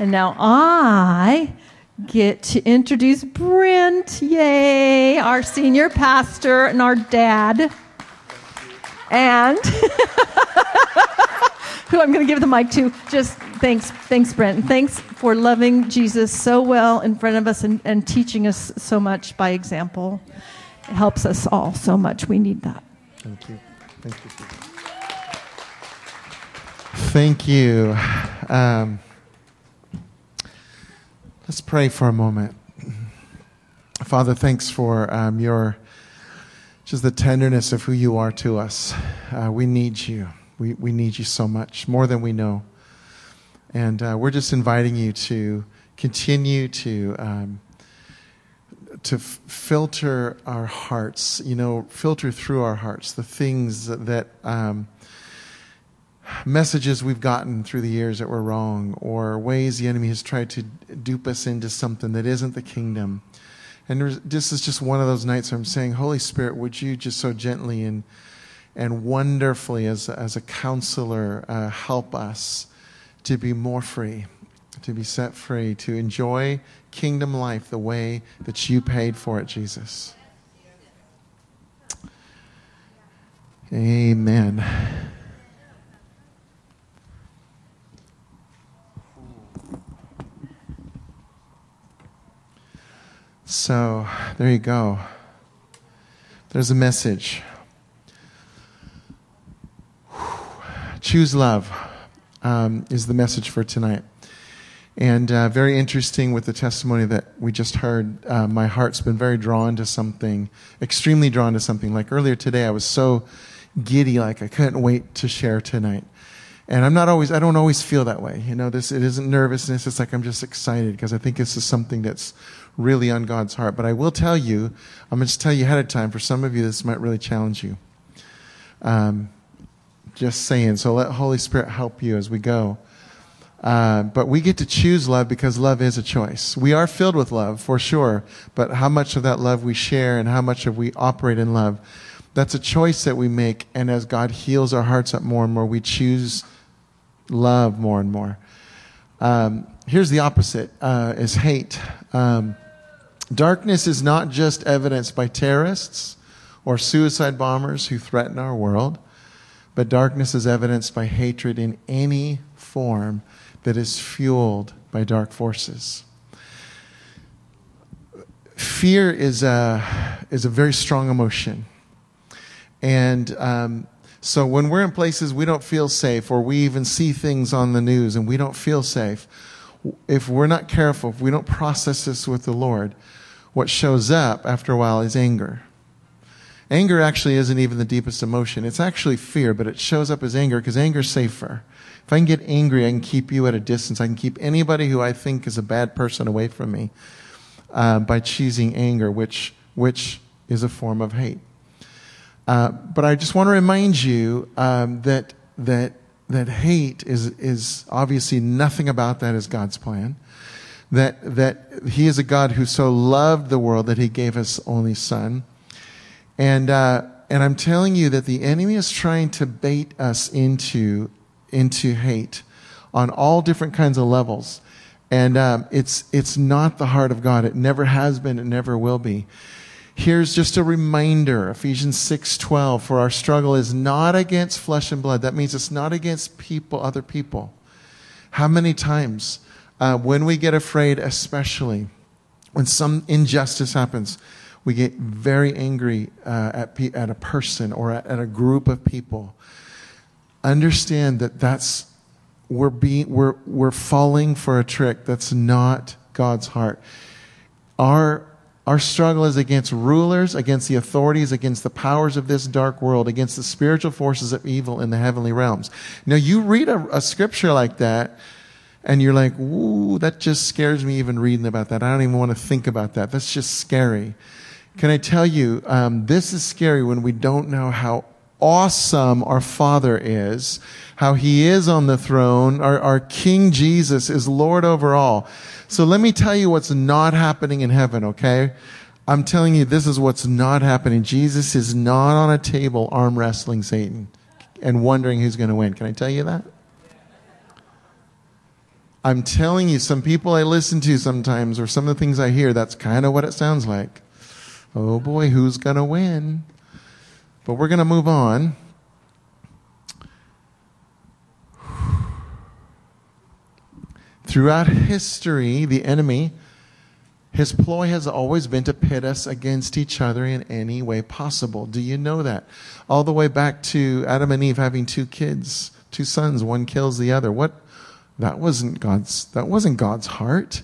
And now I get to introduce Brent, yay, our senior pastor and our dad. And who I'm going to give the mic to. Just thanks, thanks, Brent. thanks for loving Jesus so well in front of us and, and teaching us so much by example. It helps us all so much. We need that. Thank you. Thank you. Thank you. Um, let's pray for a moment. Father, thanks for um, your just the tenderness of who you are to us. Uh, we need you. We, we need you so much, more than we know. And uh, we're just inviting you to continue to. Um, to f- filter our hearts, you know, filter through our hearts the things that, um, messages we've gotten through the years that were wrong, or ways the enemy has tried to dupe us into something that isn't the kingdom. And this is just one of those nights where I'm saying, Holy Spirit, would you just so gently and and wonderfully, as as a counselor, uh, help us to be more free, to be set free, to enjoy kingdom life the way that you paid for it, Jesus. Amen. So, there you go. There's a message. Choose love um, is the message for tonight. And uh, very interesting with the testimony that we just heard. Uh, my heart's been very drawn to something, extremely drawn to something. Like earlier today, I was so giddy, like I couldn't wait to share tonight. And I'm not always, I don't always feel that way. You know, this, it isn't nervousness. It's like I'm just excited because I think this is something that's really on God's heart. But I will tell you, I'm going to tell you ahead of time, for some of you, this might really challenge you. Um, just saying. So let Holy Spirit help you as we go. Uh, but we get to choose love because love is a choice. We are filled with love for sure, but how much of that love we share and how much of we operate in love, that's a choice that we make. And as God heals our hearts up more and more, we choose love more and more. Um, here's the opposite: uh, is hate. Um, darkness is not just evidenced by terrorists or suicide bombers who threaten our world, but darkness is evidenced by hatred in any form that is fueled by dark forces. Fear is a, is a very strong emotion. And um, so when we're in places we don't feel safe, or we even see things on the news and we don't feel safe, if we're not careful, if we don't process this with the Lord, what shows up after a while is anger. Anger actually isn't even the deepest emotion. It's actually fear, but it shows up as anger because anger is safer. If I can get angry, I can keep you at a distance. I can keep anybody who I think is a bad person away from me uh, by choosing anger, which, which is a form of hate. Uh, but I just want to remind you um, that, that, that hate is, is obviously nothing about that is God's plan. That, that He is a God who so loved the world that He gave His only Son. And, uh, and I'm telling you that the enemy is trying to bait us into into hate on all different kinds of levels. And um, it's, it's not the heart of God. It never has been. It never will be. Here's just a reminder, Ephesians 6:12, for our struggle is not against flesh and blood. That means it's not against people, other people. How many times uh, when we get afraid, especially when some injustice happens, we get very angry uh, at, at a person or at, at a group of people understand that that's we're being we're we're falling for a trick that's not God's heart. Our our struggle is against rulers, against the authorities, against the powers of this dark world, against the spiritual forces of evil in the heavenly realms. Now you read a, a scripture like that, and you're like, "Ooh, that just scares me." Even reading about that, I don't even want to think about that. That's just scary. Can I tell you, um, this is scary when we don't know how awesome our Father is, how He is on the throne. Our, our King Jesus is Lord over all. So let me tell you what's not happening in heaven, okay? I'm telling you, this is what's not happening. Jesus is not on a table arm wrestling Satan and wondering who's going to win. Can I tell you that? I'm telling you, some people I listen to sometimes, or some of the things I hear, that's kind of what it sounds like. Oh boy, who's going to win? But we're going to move on. Throughout history, the enemy, his ploy has always been to pit us against each other in any way possible. Do you know that? All the way back to Adam and Eve having two kids, two sons, one kills the other. What that wasn't God's that wasn't God's heart.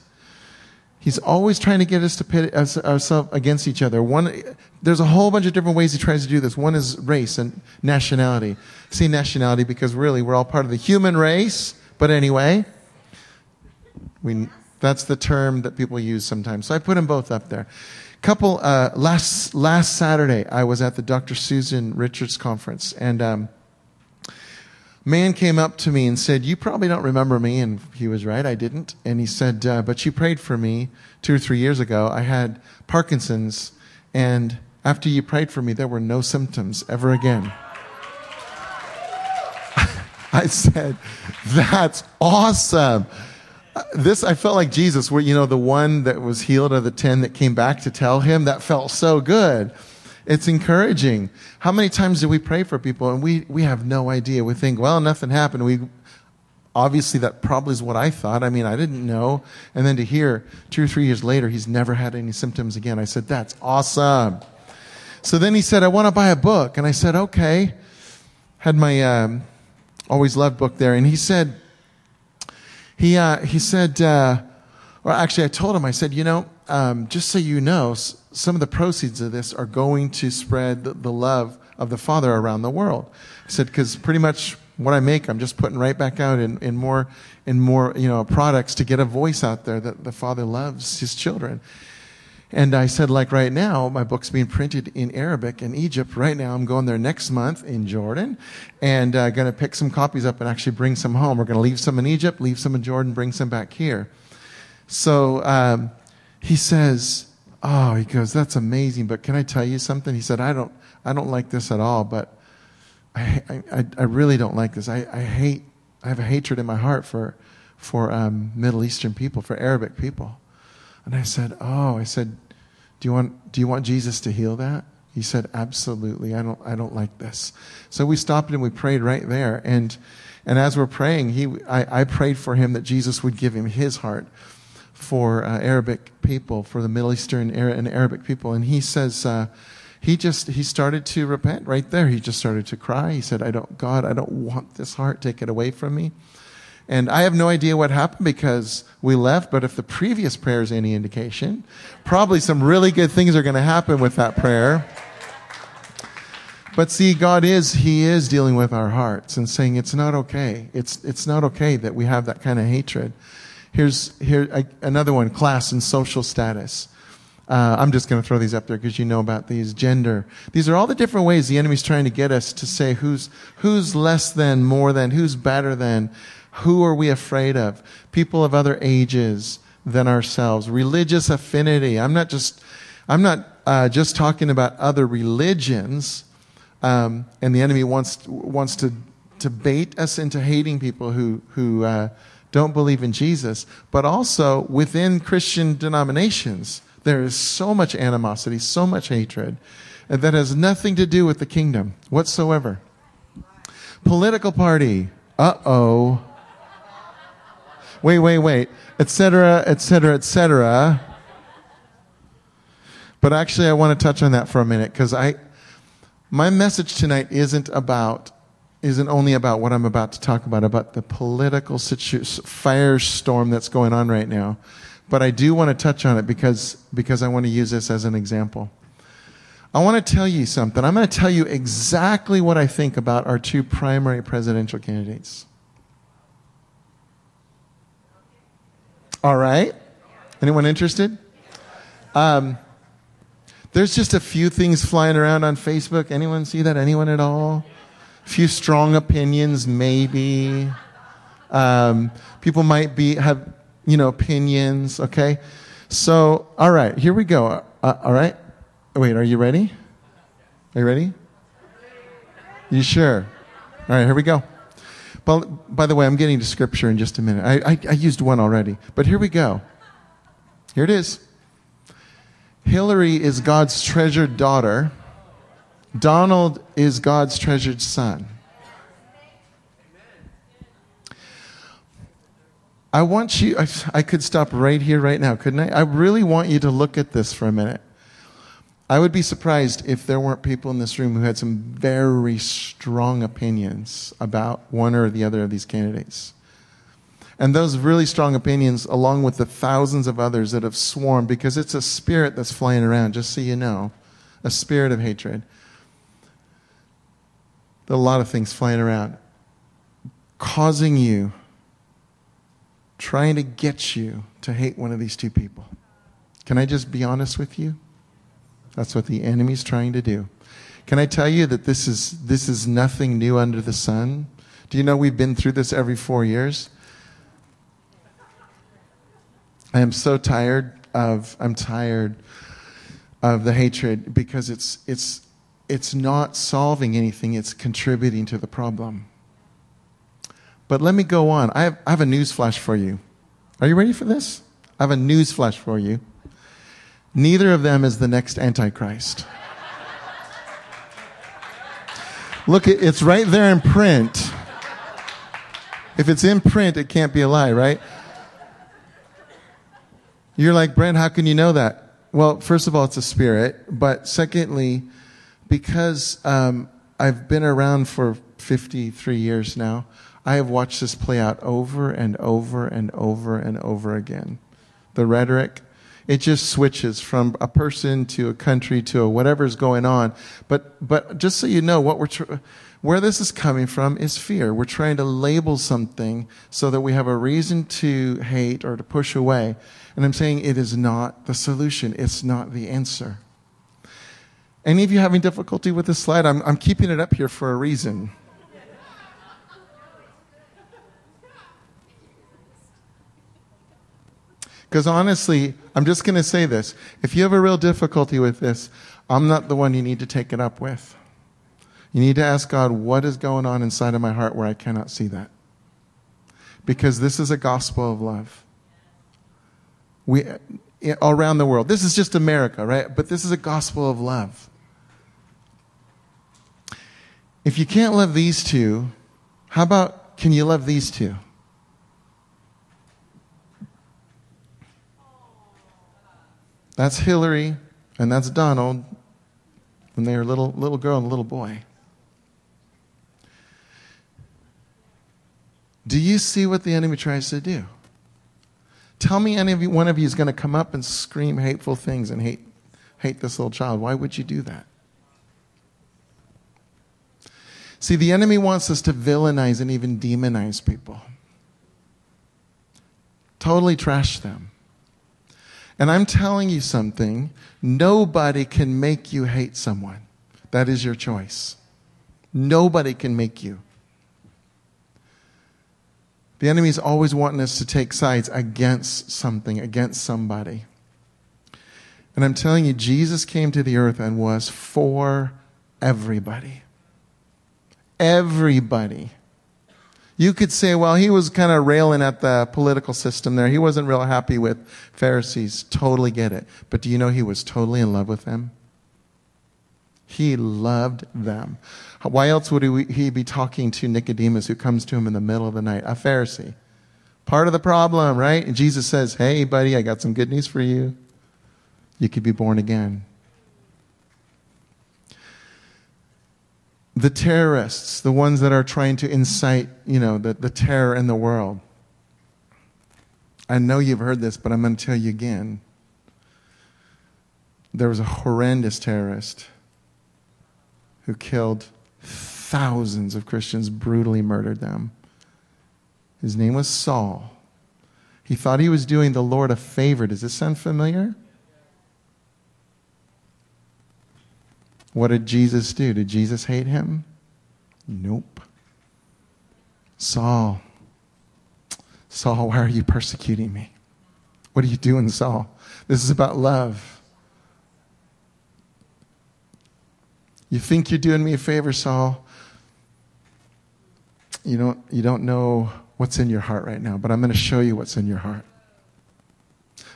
He's always trying to get us to pit ourselves against each other. One, there's a whole bunch of different ways he tries to do this. One is race and nationality. See nationality because really we're all part of the human race. But anyway, we, that's the term that people use sometimes. So I put them both up there. Couple uh, last last Saturday, I was at the Dr. Susan Richards conference, and um, man came up to me and said, "You probably don't remember me," and he was right. I didn't. And he said, uh, "But you prayed for me two or three years ago. I had Parkinson's, and after you prayed for me, there were no symptoms ever again." I said, "That's awesome." this I felt like Jesus, where you know the one that was healed of the ten that came back to tell him that felt so good. It's encouraging. How many times do we pray for people and we we have no idea? We think, well, nothing happened. We obviously that probably is what I thought. I mean, I didn't know. And then to hear two or three years later, he's never had any symptoms again. I said, that's awesome. So then he said, I want to buy a book, and I said, okay. Had my um, always loved book there, and he said he, uh, he said, uh, or actually, I told him, I said, you know, um, just so you know, some of the proceeds of this are going to spread the, love of the Father around the world. I said, because pretty much what I make, I'm just putting right back out in, in more, in more, you know, products to get a voice out there that the Father loves His children. And I said, like right now, my book's being printed in Arabic in Egypt. Right now, I'm going there next month in Jordan and uh, going to pick some copies up and actually bring some home. We're going to leave some in Egypt, leave some in Jordan, bring some back here. So um, he says, "Oh, he goes, that's amazing. But can I tell you something?" He said, "I don't, I don't like this at all. But I, I, I really don't like this. I, I hate, I have a hatred in my heart for, for um, Middle Eastern people, for Arabic people." And I said, "Oh, I said, do you want do you want Jesus to heal that?" He said, "Absolutely. I don't I don't like this." So we stopped and we prayed right there. And and as we're praying, he I, I prayed for him that Jesus would give him his heart for uh, Arabic people, for the Middle Eastern and Arabic people. And he says. Uh, he just he started to repent right there he just started to cry he said i don't god i don't want this heart take it away from me and I have no idea what happened because we left, but if the previous prayer is any indication, probably some really good things are going to happen with that prayer. But see, God is, He is dealing with our hearts and saying it's not okay. It's, it's not okay that we have that kind of hatred. Here's here, another one class and social status. Uh, I'm just going to throw these up there because you know about these gender. These are all the different ways the enemy's trying to get us to say who's who's less than, more than, who's better than, who are we afraid of? People of other ages than ourselves. Religious affinity. I'm not just, I'm not uh, just talking about other religions. Um, and the enemy wants wants to to bait us into hating people who who uh, don't believe in Jesus, but also within Christian denominations, there is so much animosity, so much hatred, that has nothing to do with the kingdom whatsoever. Political party. Uh oh wait, wait, wait, etc., etc., etc. But actually, I want to touch on that for a minute because I, my message tonight isn't about, isn't only about what I'm about to talk about, about the political situ- firestorm that's going on right now. But I do want to touch on it because, because I want to use this as an example. I want to tell you something. I'm going to tell you exactly what I think about our two primary presidential candidates. All right. Anyone interested? Um, there's just a few things flying around on Facebook. Anyone see that? Anyone at all? A few strong opinions, maybe. Um, people might be have you know opinions. Okay. So, all right, here we go. Uh, all right. Wait, are you ready? Are you ready? You sure? All right, here we go. But, by the way, I'm getting to scripture in just a minute. I, I, I used one already, but here we go. Here it is. Hillary is God's treasured daughter. Donald is God's treasured son. I want you, I, I, could stop right here, right now, couldn't I? I really want you to look at this for a minute. I would be surprised if there weren't people in this room who had some very strong opinions about one or the other of these candidates. And those really strong opinions, along with the thousands of others that have swarmed, because it's a spirit that's flying around, just so you know, a spirit of hatred. A lot of things flying around, causing you, trying to get you to hate one of these two people. Can I just be honest with you? That's what the enemy's trying to do. Can I tell you that this is, this is nothing new under the sun? Do you know we've been through this every four years? I am so tired of, I'm tired of the hatred because it's, it's, it's not solving anything, it's contributing to the problem. But let me go on. I have, I have a news flash for you. Are you ready for this? I have a news flash for you. Neither of them is the next Antichrist. Look, it's right there in print. If it's in print, it can't be a lie, right? You're like, Brent, how can you know that? Well, first of all, it's a spirit. But secondly, because um, I've been around for 53 years now, I have watched this play out over and over and over and over again. The rhetoric, it just switches from a person to a country to a whatever's going on. But, but just so you know, what we're, tr- where this is coming from is fear. We're trying to label something so that we have a reason to hate or to push away. And I'm saying it is not the solution. It's not the answer. Any of you having difficulty with this slide? I'm, I'm keeping it up here for a reason. Because honestly, I'm just going to say this. If you have a real difficulty with this, I'm not the one you need to take it up with. You need to ask God, what is going on inside of my heart where I cannot see that? Because this is a gospel of love. We, all around the world. This is just America, right? But this is a gospel of love. If you can't love these two, how about can you love these two? That's Hillary and that's Donald when they were little, little girl and little boy. Do you see what the enemy tries to do? Tell me any of you, one of you is going to come up and scream hateful things and hate, hate this little child. Why would you do that? See, the enemy wants us to villainize and even demonize people, totally trash them. And I'm telling you something nobody can make you hate someone. That is your choice. Nobody can make you. The enemy is always wanting us to take sides against something, against somebody. And I'm telling you, Jesus came to the earth and was for everybody. Everybody. You could say, well, he was kind of railing at the political system there. He wasn't real happy with Pharisees. Totally get it. But do you know he was totally in love with them? He loved them. Why else would he be talking to Nicodemus who comes to him in the middle of the night? A Pharisee. Part of the problem, right? And Jesus says, Hey, buddy, I got some good news for you. You could be born again. The terrorists, the ones that are trying to incite, you know, the, the terror in the world. I know you've heard this, but I'm going to tell you again. There was a horrendous terrorist who killed thousands of Christians, brutally murdered them. His name was Saul. He thought he was doing the Lord a favor. Does this sound familiar? What did Jesus do? Did Jesus hate him? Nope. Saul, Saul, why are you persecuting me? What are you doing, Saul? This is about love. You think you're doing me a favor, Saul? you don't, you don't know what's in your heart right now, but I'm going to show you what's in your heart.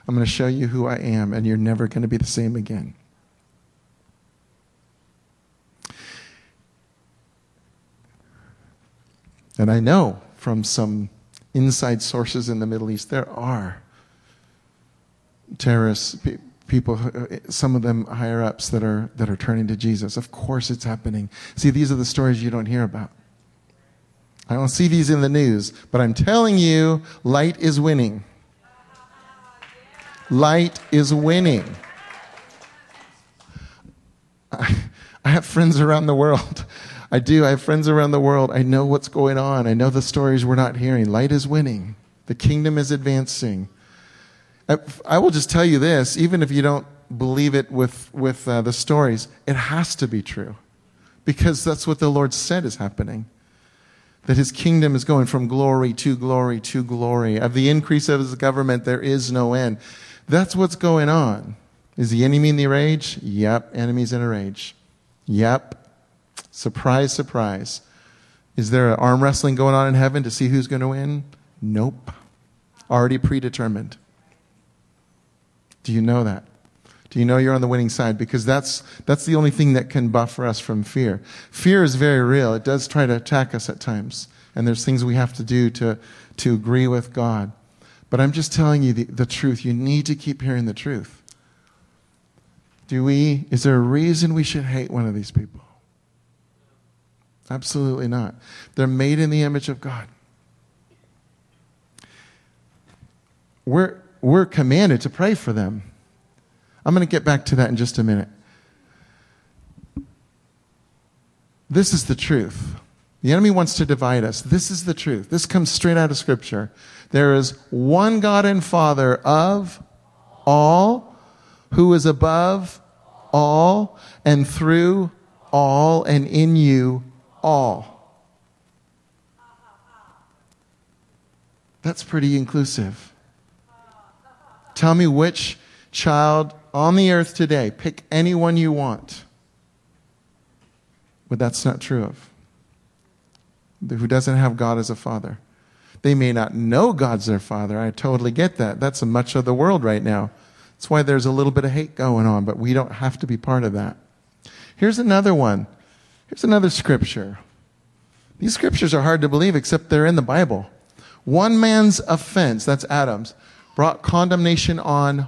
I'm going to show you who I am, and you're never going to be the same again. And I know from some inside sources in the Middle East there are terrorists, pe- people, uh, some of them higher ups that are, that are turning to Jesus. Of course it's happening. See, these are the stories you don't hear about. I don't see these in the news, but I'm telling you, light is winning. Light is winning. I, I have friends around the world. I do. I have friends around the world. I know what's going on. I know the stories we're not hearing. Light is winning. The kingdom is advancing. I will just tell you this, even if you don't believe it with, with uh, the stories, it has to be true. Because that's what the Lord said is happening. That his kingdom is going from glory to glory to glory. Of the increase of his government, there is no end. That's what's going on. Is the enemy in the rage? Yep, enemy's in a rage. Yep. Surprise, surprise. Is there an arm wrestling going on in heaven to see who's going to win? Nope. Already predetermined. Do you know that? Do you know you're on the winning side? Because that's, that's the only thing that can buffer us from fear. Fear is very real. It does try to attack us at times. And there's things we have to do to, to agree with God. But I'm just telling you the, the truth. You need to keep hearing the truth. Do we, is there a reason we should hate one of these people? Absolutely not. They're made in the image of God. We're, we're commanded to pray for them. I'm going to get back to that in just a minute. This is the truth. The enemy wants to divide us. This is the truth. This comes straight out of Scripture. There is one God and Father of all, who is above all, and through all, and in you all. That's pretty inclusive. Tell me which child on the earth today, pick anyone you want, but that's not true of. Who doesn't have God as a father. They may not know God's their father. I totally get that. That's much of the world right now. That's why there's a little bit of hate going on, but we don't have to be part of that. Here's another one. Here's another scripture. These scriptures are hard to believe, except they're in the Bible. One man's offense, that's Adam's, brought condemnation on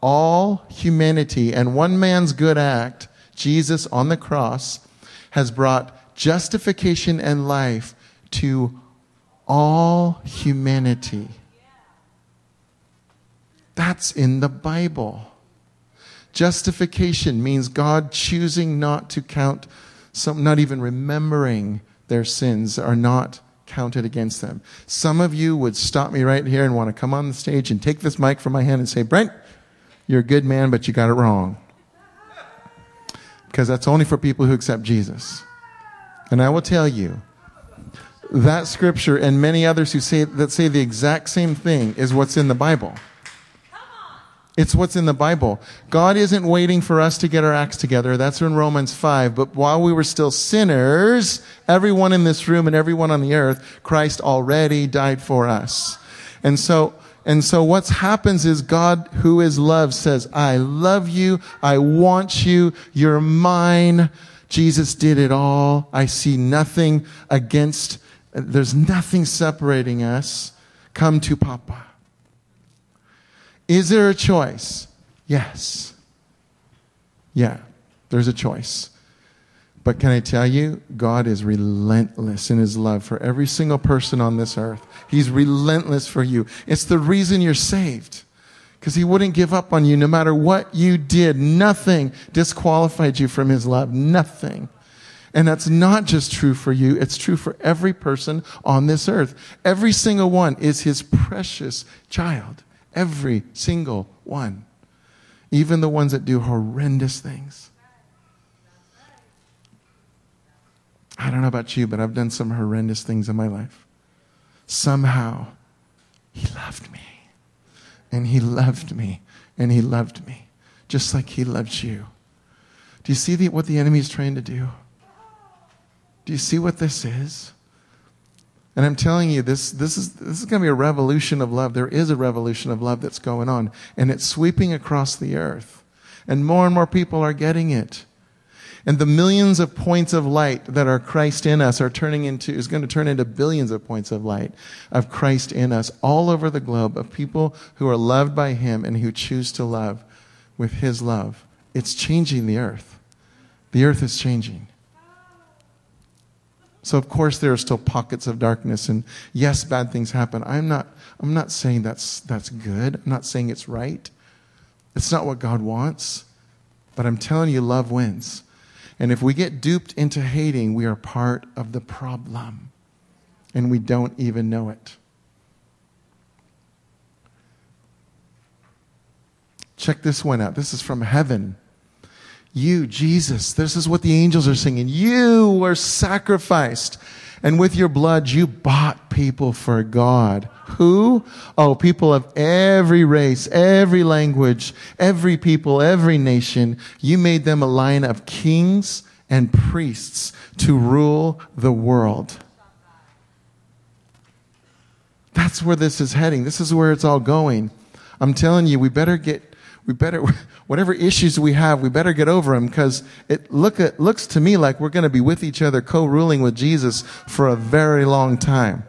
all humanity, and one man's good act, Jesus on the cross, has brought justification and life to all humanity. That's in the Bible. Justification means God choosing not to count, some, not even remembering their sins, are not counted against them. Some of you would stop me right here and want to come on the stage and take this mic from my hand and say, Brent, you're a good man, but you got it wrong. Because that's only for people who accept Jesus. And I will tell you, that scripture and many others who say that say the exact same thing is what's in the Bible. It's what's in the Bible. God isn't waiting for us to get our acts together. That's in Romans 5. But while we were still sinners, everyone in this room and everyone on the earth, Christ already died for us. And so, and so what happens is God, who is love, says, I love you. I want you. You're mine. Jesus did it all. I see nothing against, there's nothing separating us. Come to Papa. Is there a choice? Yes. Yeah, there's a choice. But can I tell you, God is relentless in his love for every single person on this earth. He's relentless for you. It's the reason you're saved. Because he wouldn't give up on you no matter what you did. Nothing disqualified you from his love. Nothing. And that's not just true for you, it's true for every person on this earth. Every single one is his precious child. Every single one. Even the ones that do horrendous things. I don't know about you, but I've done some horrendous things in my life. Somehow, He loved me. And He loved me. And He loved me. Just like He loved you. Do you see the, what the enemy is trying to do? Do you see what this is? And I'm telling you, this, this is, this is going to be a revolution of love. There is a revolution of love that's going on, and it's sweeping across the earth. And more and more people are getting it. And the millions of points of light that are Christ in us are turning into, is going to turn into billions of points of light of Christ in us all over the globe of people who are loved by Him and who choose to love with His love. It's changing the earth. The earth is changing. So of course there are still pockets of darkness and yes, bad things happen. I'm not, I'm not saying that's, that's good. I'm not saying it's right. It's not what God wants. But I'm telling you, love wins. And if we get duped into hating, we are part of the problem. And we don't even know it. Check this one out. This is from heaven. You, Jesus, this is what the angels are singing. You were sacrificed, and with your blood you bought people for God. Who? Oh, people of every race, every language, every people, every nation. You made them a line of kings and priests to rule the world. That's where this is heading. This is where it's all going. I'm telling you, we better get we better, whatever issues we have, we better get over them because it look at, looks to me like we're going to be with each other, co-ruling with Jesus for a very long time.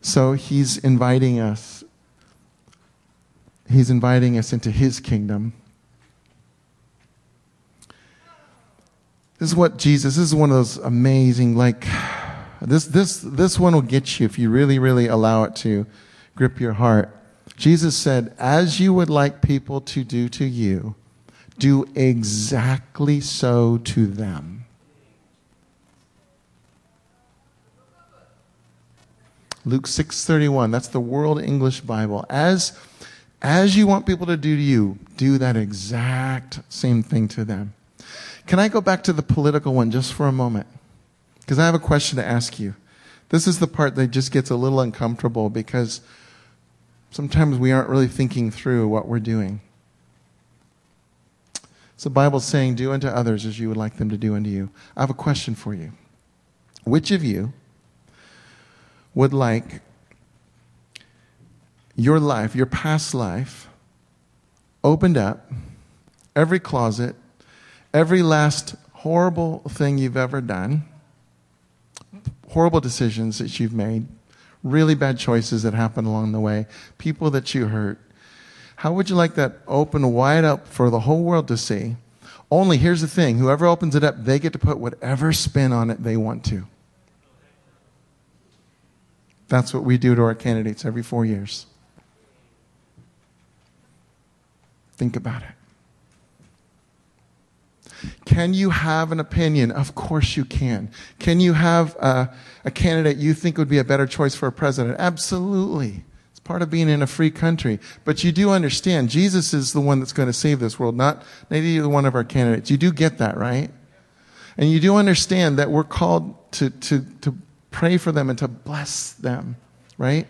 So he's inviting us. He's inviting us into his kingdom. This is what Jesus, this is one of those amazing, like, this, this, this one will get you if you really, really allow it to grip your heart. Jesus said, As you would like people to do to you, do exactly so to them. Luke 6:31 that's the World English Bible. As as you want people to do to you do that exact same thing to them. Can I go back to the political one just for a moment? Because I have a question to ask you. This is the part that just gets a little uncomfortable because sometimes we aren't really thinking through what we're doing. So the Bible's saying, do unto others as you would like them to do unto you. I have a question for you. Which of you would like your life, your past life, opened up, every closet, every last horrible thing you've ever done, horrible decisions that you've made, really bad choices that happened along the way, people that you hurt. How would you like that open wide up for the whole world to see? Only here's the thing whoever opens it up, they get to put whatever spin on it they want to. That's what we do to our candidates every four years. Think about it. Can you have an opinion? Of course you can. Can you have a, a, candidate you think would be a better choice for a president? Absolutely. It's part of being in a free country. But you do understand Jesus is the one that's going to save this world, not maybe one of our candidates. You do get that, right? And you do understand that we're called to, to, to pray for them and to bless them, right?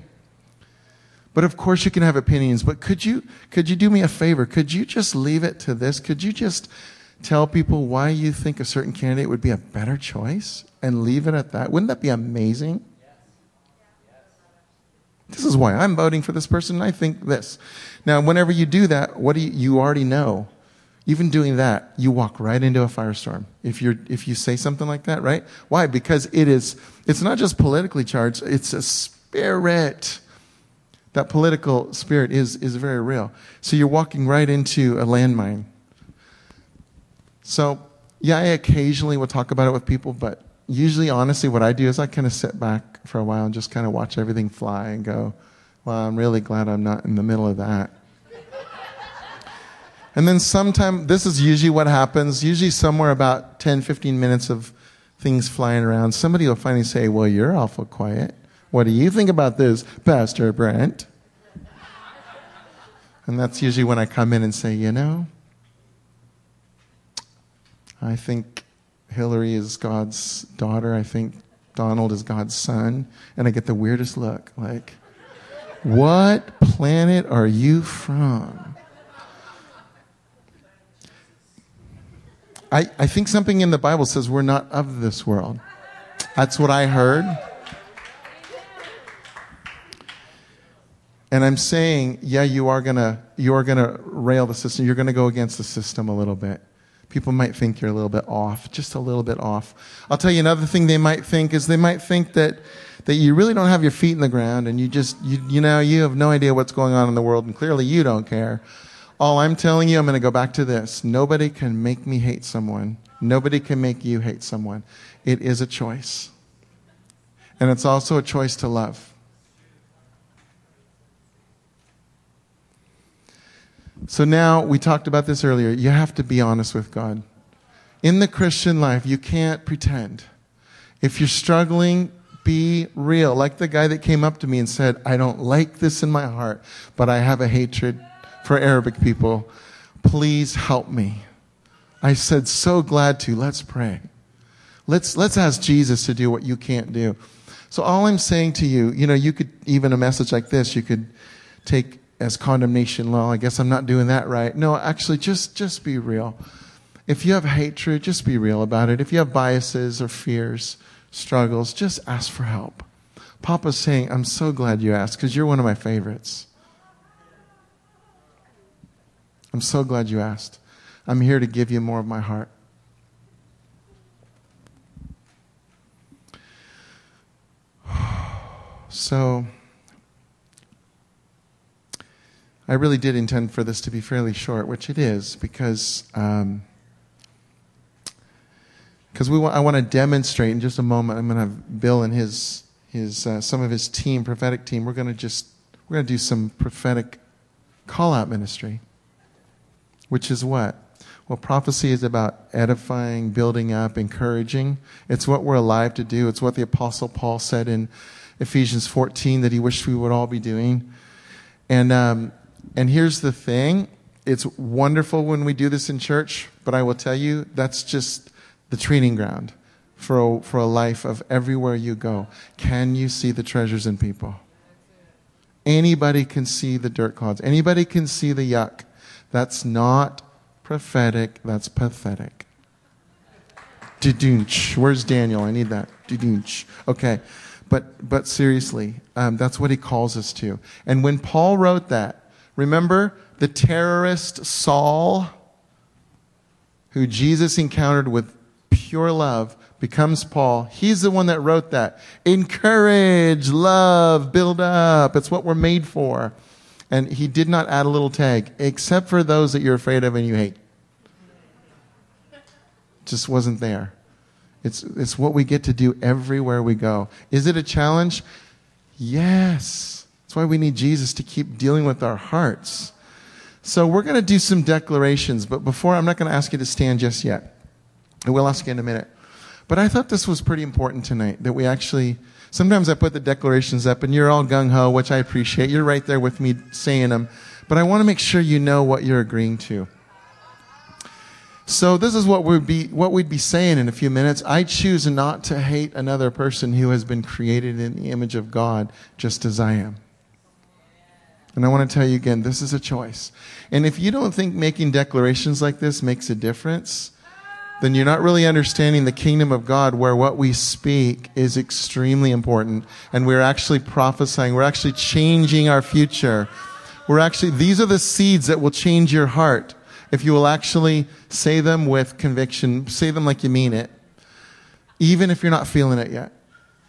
But of course you can have opinions, but could you, could you do me a favor? Could you just leave it to this? Could you just tell people why you think a certain candidate would be a better choice and leave it at that? Wouldn't that be amazing? This is why I'm voting for this person. I think this. Now, whenever you do that, what do you, you already know? Even doing that, you walk right into a firestorm. If you're, if you say something like that, right? Why? Because it is, it's not just politically charged, it's a spirit. That political spirit is, is very real. So you're walking right into a landmine. So, yeah, I occasionally will talk about it with people, but usually, honestly, what I do is I kind of sit back for a while and just kind of watch everything fly and go, well, I'm really glad I'm not in the middle of that. and then sometime, this is usually what happens, usually somewhere about 10, 15 minutes of things flying around, somebody will finally say, well, you're awful quiet. What do you think about this, Pastor Brent? And that's usually when I come in and say, you know, I think Hillary is God's daughter. I think Donald is God's son. And I get the weirdest look like, what planet are you from? I, I think something in the Bible says we're not of this world. That's what I heard. And I'm saying, yeah, you are gonna you are gonna rail the system. You're gonna go against the system a little bit. People might think you're a little bit off, just a little bit off. I'll tell you another thing they might think is they might think that that you really don't have your feet in the ground and you just you, you know you have no idea what's going on in the world and clearly you don't care. All I'm telling you, I'm going to go back to this. Nobody can make me hate someone. Nobody can make you hate someone. It is a choice. And it's also a choice to love. So now we talked about this earlier. You have to be honest with God. In the Christian life, you can't pretend. If you're struggling, be real. Like the guy that came up to me and said, I don't like this in my heart, but I have a hatred for Arabic people. Please help me. I said, so glad to. Let's pray. Let's, let's ask Jesus to do what you can't do. So all I'm saying to you, you know, you could, even a message like this, you could take as condemnation law. I guess I'm not doing that right. No, actually, just, just be real. If you have hatred, just be real about it. If you have biases or fears, struggles, just ask for help. Papa's saying, I'm so glad you asked because you're one of my favorites. I'm so glad you asked. I'm here to give you more of my heart. So, I really did intend for this to be fairly short, which it is, because um, because we want, I want to demonstrate in just a moment. I'm going to have Bill and his his uh, some of his team, prophetic team. We're going to just we're going to do some prophetic call out ministry, which is what. Well, prophecy is about edifying, building up, encouraging. It's what we're alive to do. It's what the Apostle Paul said in Ephesians 14 that he wished we would all be doing. And um, and here's the thing it's wonderful when we do this in church, but I will tell you, that's just the training ground for a, for a life of everywhere you go. Can you see the treasures in people? Anybody can see the dirt clouds. Anybody can see the yuck. That's not prophetic, that's pathetic. Dudunch. Where's Daniel? I need that. Dudunch. Okay. But, but seriously, um, that's what he calls us to. And when Paul wrote that, Remember the terrorist Saul, who Jesus encountered with pure love, becomes Paul. He's the one that wrote that. Encourage, love, build up. It's what we're made for. And he did not add a little tag, except for those that you're afraid of and you hate. Just wasn't there. It's, it's what we get to do everywhere we go. Is it a challenge? Yes. That's why we need Jesus to keep dealing with our hearts. So we're going to do some declarations, but before, I'm not going to ask you to stand just yet. I will ask you in a minute. But I thought this was pretty important tonight that we actually, sometimes I put the declarations up and you're all gung ho, which I appreciate. You're right there with me saying them. But I want to make sure you know what you're agreeing to. So this is what we'd be what we'd be saying in a few minutes. I choose not to hate another person who has been created in the image of God just as I am. And I want to tell you again, this is a choice. And if you don't think making declarations like this makes a difference, then you're not really understanding the kingdom of God where what we speak is extremely important. And we're actually prophesying. We're actually changing our future. We're actually, these are the seeds that will change your heart. If you will actually say them with conviction, say them like you mean it, even if you're not feeling it yet,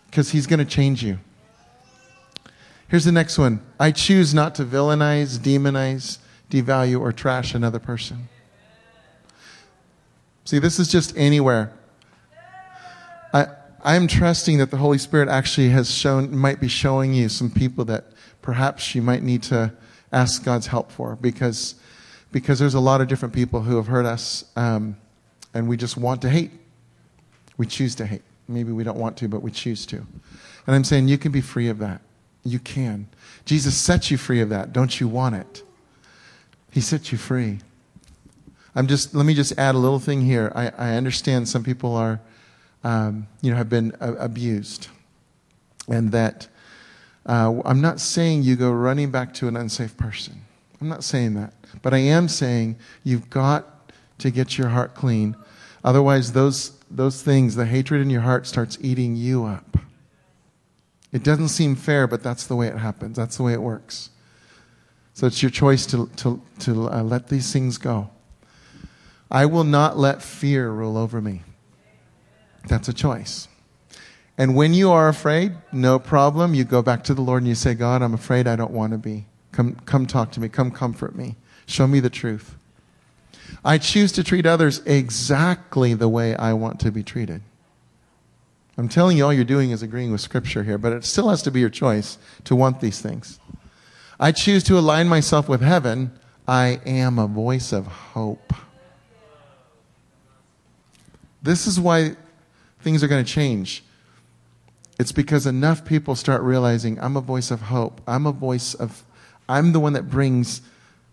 because He's going to change you. Here's the next one I choose not to villainize, demonize, devalue, or trash another person. See, this is just anywhere. I, I'm trusting that the Holy Spirit actually has shown, might be showing you some people that perhaps you might need to ask God's help for because, because there's a lot of different people who have hurt us um, and we just want to hate. We choose to hate. Maybe we don't want to, but we choose to. And I'm saying you can be free of that. You can. Jesus set you free of that. Don't you want it? He set you free. I'm just, let me just add a little thing here. I, I understand some people are, um, you know, have been uh, abused. And that uh, I'm not saying you go running back to an unsafe person. I'm not saying that. But I am saying you've got to get your heart clean Otherwise, those, those things, the hatred in your heart starts eating you up. It doesn't seem fair, but that's the way it happens. That's the way it works. So it's your choice to, to, to uh, let these things go. I will not let fear rule over me. That's a choice. And when you are afraid, no problem. You go back to the Lord and you say, God, I'm afraid I don't want to be. Come, come talk to me. Come comfort me. Show me the truth. I choose to treat others exactly the way I want to be treated. I'm telling you, all you're doing is agreeing with Scripture here, but it still has to be your choice to want these things. I choose to align myself with heaven. I am a voice of hope. This is why things are going to change. It's because enough people start realizing I'm a voice of hope. I'm a voice of, I'm the one that brings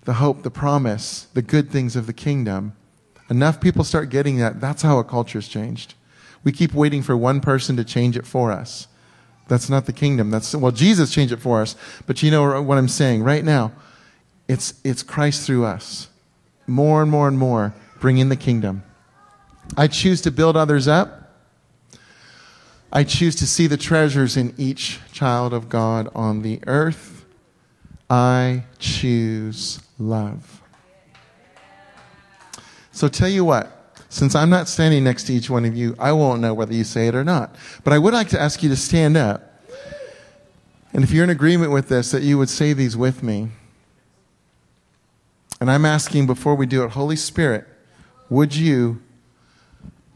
the hope, the promise, the good things of the kingdom. Enough people start getting that. That's how a culture culture's changed. We keep waiting for one person to change it for us. That's not the kingdom. That's, well, Jesus changed it for us. But you know what I'm saying right now? It's, it's Christ through us. More and more and more, bringing the kingdom. I choose to build others up. I choose to see the treasures in each child of God on the earth. I choose love. So, tell you what, since I'm not standing next to each one of you, I won't know whether you say it or not. But I would like to ask you to stand up. And if you're in agreement with this, that you would say these with me. And I'm asking before we do it, Holy Spirit, would you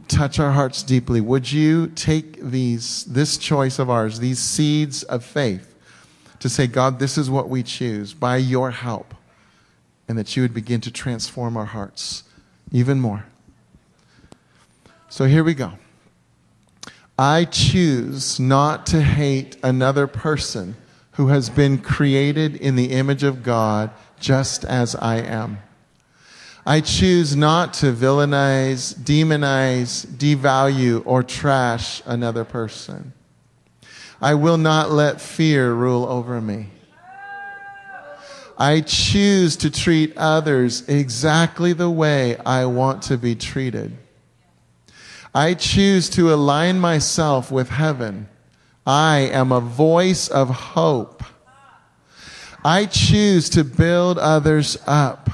touch our hearts deeply. Would you take these, this choice of ours, these seeds of faith, to say, God, this is what we choose by your help, and that you would begin to transform our hearts even more. So here we go. I choose not to hate another person who has been created in the image of God just as I am. I choose not to villainize, demonize, devalue, or trash another person. I will not let fear rule over me. I choose to treat others exactly the way I want to be treated. I choose to align myself with heaven. I am a voice of hope. I choose to build others up.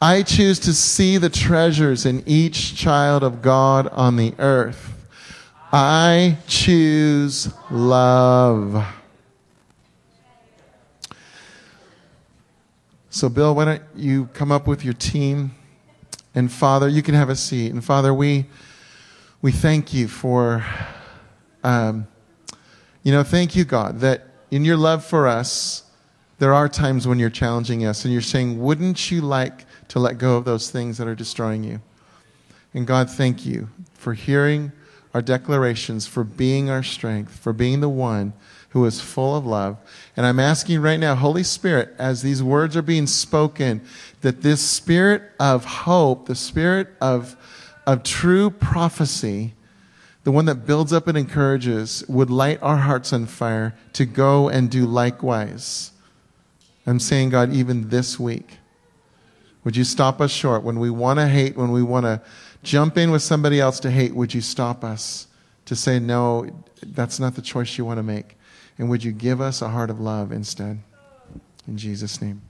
I choose to see the treasures in each child of God on the earth. I choose love. So, Bill, why don't you come up with your team? And Father, you can have a seat. And Father, we, we thank you for, um, you know, thank you, God, that in your love for us, there are times when you're challenging us and you're saying, wouldn't you like to let go of those things that are destroying you. And God, thank you for hearing our declarations, for being our strength, for being the one who is full of love. And I'm asking right now, Holy Spirit, as these words are being spoken, that this spirit of hope, the spirit of, of true prophecy, the one that builds up and encourages, would light our hearts on fire to go and do likewise. I'm saying, God, even this week. Would you stop us short? When we want to hate, when we want to jump in with somebody else to hate, would you stop us to say, no, that's not the choice you want to make? And would you give us a heart of love instead? In Jesus' name.